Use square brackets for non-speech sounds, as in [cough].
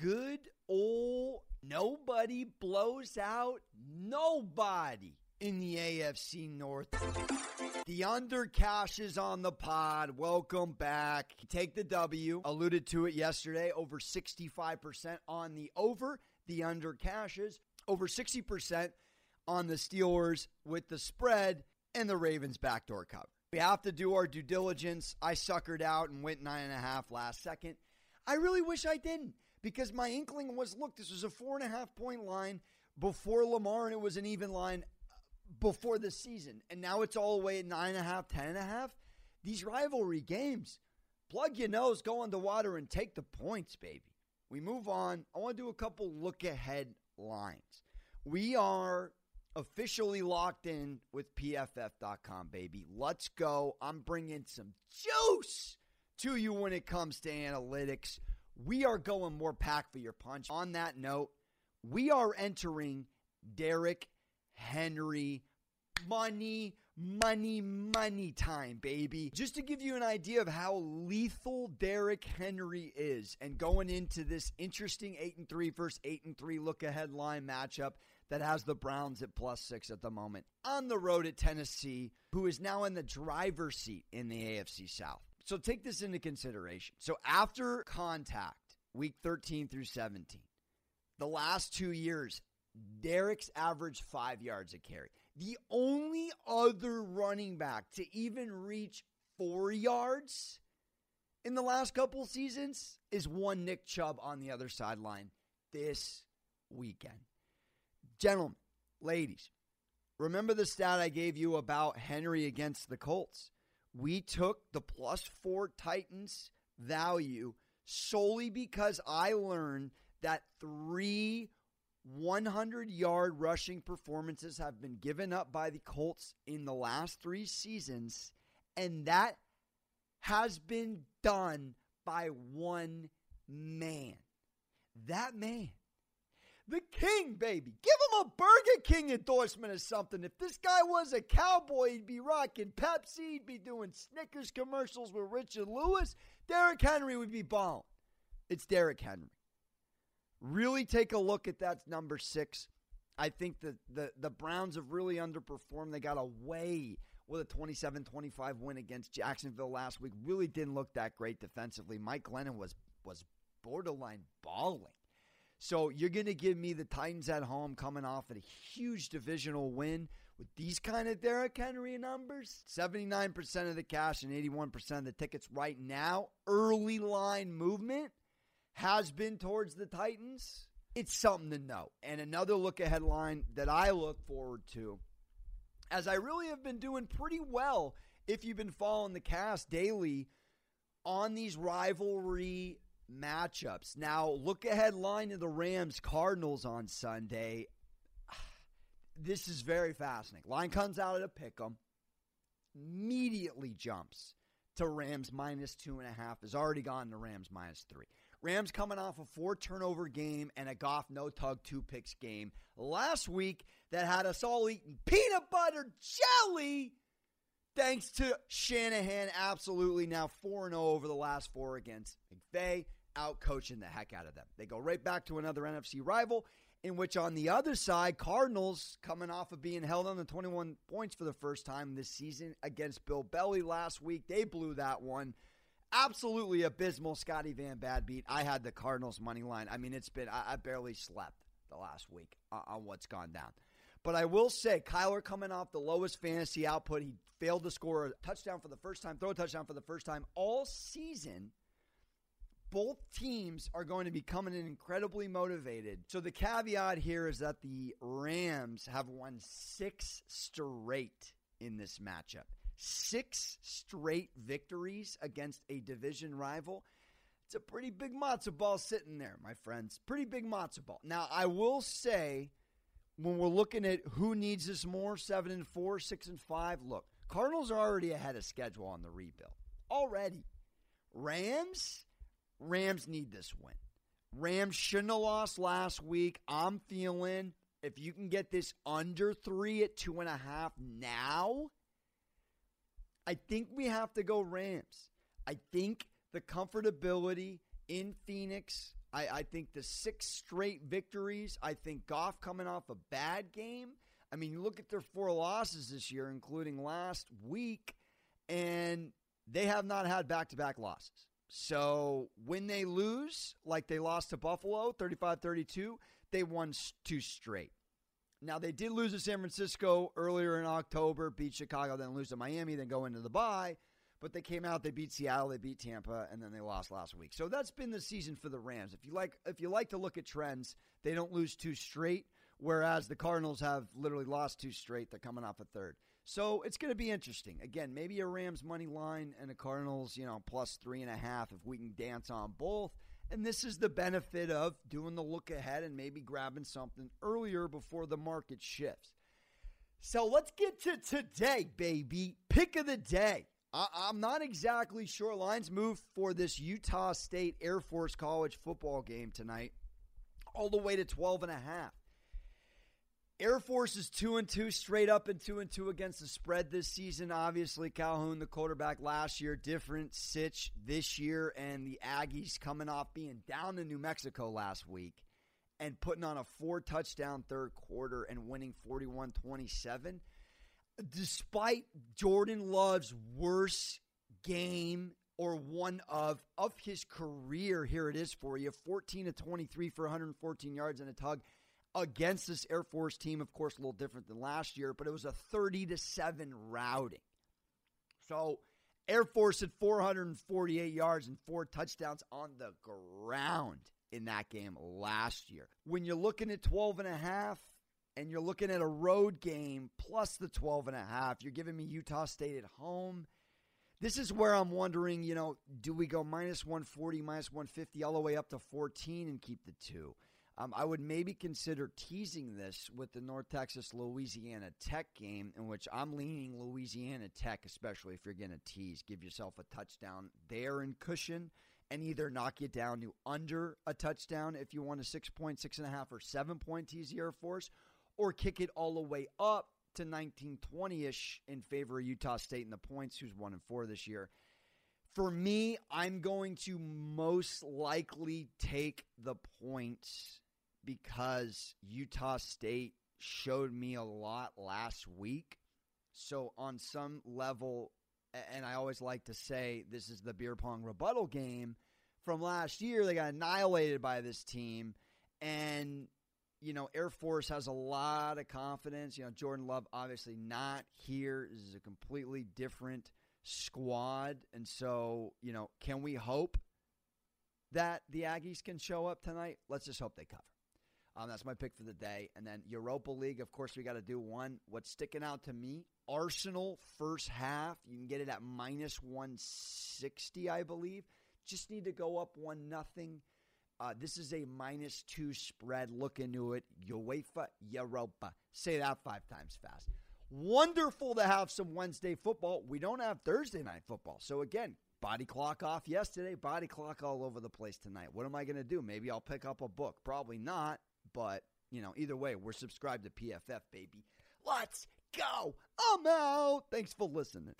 good old nobody blows out nobody in the AFC North. The under cash is on the pod. Welcome back. Take the W. Alluded to it yesterday. Over 65% on the over. The under cashes. Over 60% on the Steelers with the spread and the Ravens backdoor cover. We have to do our due diligence. I suckered out and went nine and a half last second. I really wish I didn't because my inkling was look, this was a four and a half point line before Lamar and it was an even line uh, before the season. And now it's all the way at nine and a half, ten and a half. These rivalry games, plug your nose, go the water, and take the points, baby. We move on. I want to do a couple look ahead lines. We are officially locked in with PFF.com, baby. Let's go. I'm bringing some juice to you when it comes to analytics. We are going more pack for your punch. On that note, we are entering Derrick Henry money, money, money time, baby. Just to give you an idea of how lethal Derrick Henry is, and going into this interesting 8 and 3 versus 8 and 3 look ahead line matchup that has the Browns at plus six at the moment on the road at Tennessee, who is now in the driver's seat in the AFC South. So take this into consideration. So after contact, week 13 through 17, the last two years, Derrick's averaged five yards a carry. The only other running back to even reach four yards in the last couple seasons is one Nick Chubb on the other sideline this weekend. Gentlemen, ladies, remember the stat I gave you about Henry against the Colts? We took the plus four Titans value solely because I learned that three 100 yard rushing performances have been given up by the Colts in the last three seasons, and that has been done by one man. That man, the king, baby. Give him a Burger King endorsement or something. If this guy was a cowboy, he'd be rocking Pepsi, he'd be doing Snickers commercials with Richard Lewis. Derrick Henry would be balling. It's Derrick Henry. Really take a look at that number six. I think that the, the Browns have really underperformed. They got away with a 27 25 win against Jacksonville last week. Really didn't look that great defensively. Mike Glennon was, was borderline balling. So you're going to give me the Titans at home coming off a huge divisional win with these kind of Derrick Henry numbers. 79% of the cash and 81% of the tickets right now. Early line movement has been towards the Titans, it's something to know. And another look ahead line that I look forward to, as I really have been doing pretty well if you've been following the cast daily on these rivalry matchups. Now, look ahead line of the Rams Cardinals on Sunday. [sighs] This is very fascinating. Line comes out at a pick 'em, immediately jumps to Rams minus two and a half, has already gone to Rams minus three. Rams coming off a four turnover game and a Goff no tug two picks game last week that had us all eating peanut butter jelly. Thanks to Shanahan, absolutely now 4 0 over the last four against McVay, out coaching the heck out of them. They go right back to another NFC rival, in which on the other side, Cardinals coming off of being held on the 21 points for the first time this season against Bill Belly last week. They blew that one absolutely abysmal Scotty Van Bad beat. I had the Cardinals money line. I mean, it's been I, I barely slept the last week on, on what's gone down. But I will say, Kyler coming off the lowest fantasy output, he failed to score a touchdown for the first time, throw a touchdown for the first time all season. Both teams are going to be coming in incredibly motivated. So the caveat here is that the Rams have won six straight in this matchup six straight victories against a division rival. It's a pretty big matzo ball sitting there, my friends. Pretty big matzo ball. Now, I will say, when we're looking at who needs this more, seven and four, six and five, look, Cardinals are already ahead of schedule on the rebuild. Already. Rams, Rams need this win. Rams shouldn't have lost last week. I'm feeling if you can get this under three at two and a half now, I think we have to go Rams. I think the comfortability in Phoenix I, I think the six straight victories, I think Goff coming off a bad game. I mean, look at their four losses this year, including last week, and they have not had back to back losses. So when they lose, like they lost to Buffalo 35 32, they won two straight. Now, they did lose to San Francisco earlier in October, beat Chicago, then lose to Miami, then go into the bye. But they came out, they beat Seattle, they beat Tampa, and then they lost last week. So that's been the season for the Rams. If you like, if you like to look at trends, they don't lose two straight, whereas the Cardinals have literally lost two straight. They're coming off a third. So it's going to be interesting. Again, maybe a Rams money line and a Cardinals, you know, plus three and a half if we can dance on both. And this is the benefit of doing the look ahead and maybe grabbing something earlier before the market shifts. So let's get to today, baby. Pick of the day. I- am not exactly sure. Lines move for this Utah State Air Force College football game tonight, all the way to 12 and a half. Air Force is two and two straight up and two and two against the spread this season. Obviously, Calhoun, the quarterback last year, different sitch this year, and the Aggies coming off being down in New Mexico last week and putting on a four touchdown third quarter and winning 41 27. Despite Jordan Love's worst game or one of of his career, here it is for you 14 to 23 for 114 yards and a tug against this Air Force team. Of course, a little different than last year, but it was a 30 to 7 routing. So, Air Force had 448 yards and four touchdowns on the ground in that game last year. When you're looking at 12 and a half and you're looking at a road game plus the 12 and a half, you're giving me Utah State at home. This is where I'm wondering, you know, do we go minus 140, minus 150 all the way up to 14 and keep the two? Um, I would maybe consider teasing this with the North Texas Louisiana Tech game, in which I'm leaning Louisiana Tech, especially if you're going to tease. Give yourself a touchdown there in cushion and either knock you down to under a touchdown if you want a six point, six and a half, or seven point tease Air Force, or kick it all the way up to 1920 ish in favor of Utah State and the points, who's one and four this year. For me, I'm going to most likely take the points because Utah State showed me a lot last week. So, on some level, and I always like to say this is the beer pong rebuttal game from last year, they got annihilated by this team. And, you know, Air Force has a lot of confidence. You know, Jordan Love obviously not here. This is a completely different squad. And so, you know, can we hope that the Aggies can show up tonight? Let's just hope they cover. Um, that's my pick for the day. And then Europa League, of course, we got to do one. What's sticking out to me? Arsenal first half. You can get it at minus 160, I believe. Just need to go up one nothing. Uh, this is a minus two spread. Look into it. UEFA Europa. Say that five times fast. Wonderful to have some Wednesday football. We don't have Thursday night football. So, again, body clock off yesterday, body clock all over the place tonight. What am I going to do? Maybe I'll pick up a book. Probably not. But, you know, either way, we're subscribed to PFF, baby. Let's go. I'm out. Thanks for listening.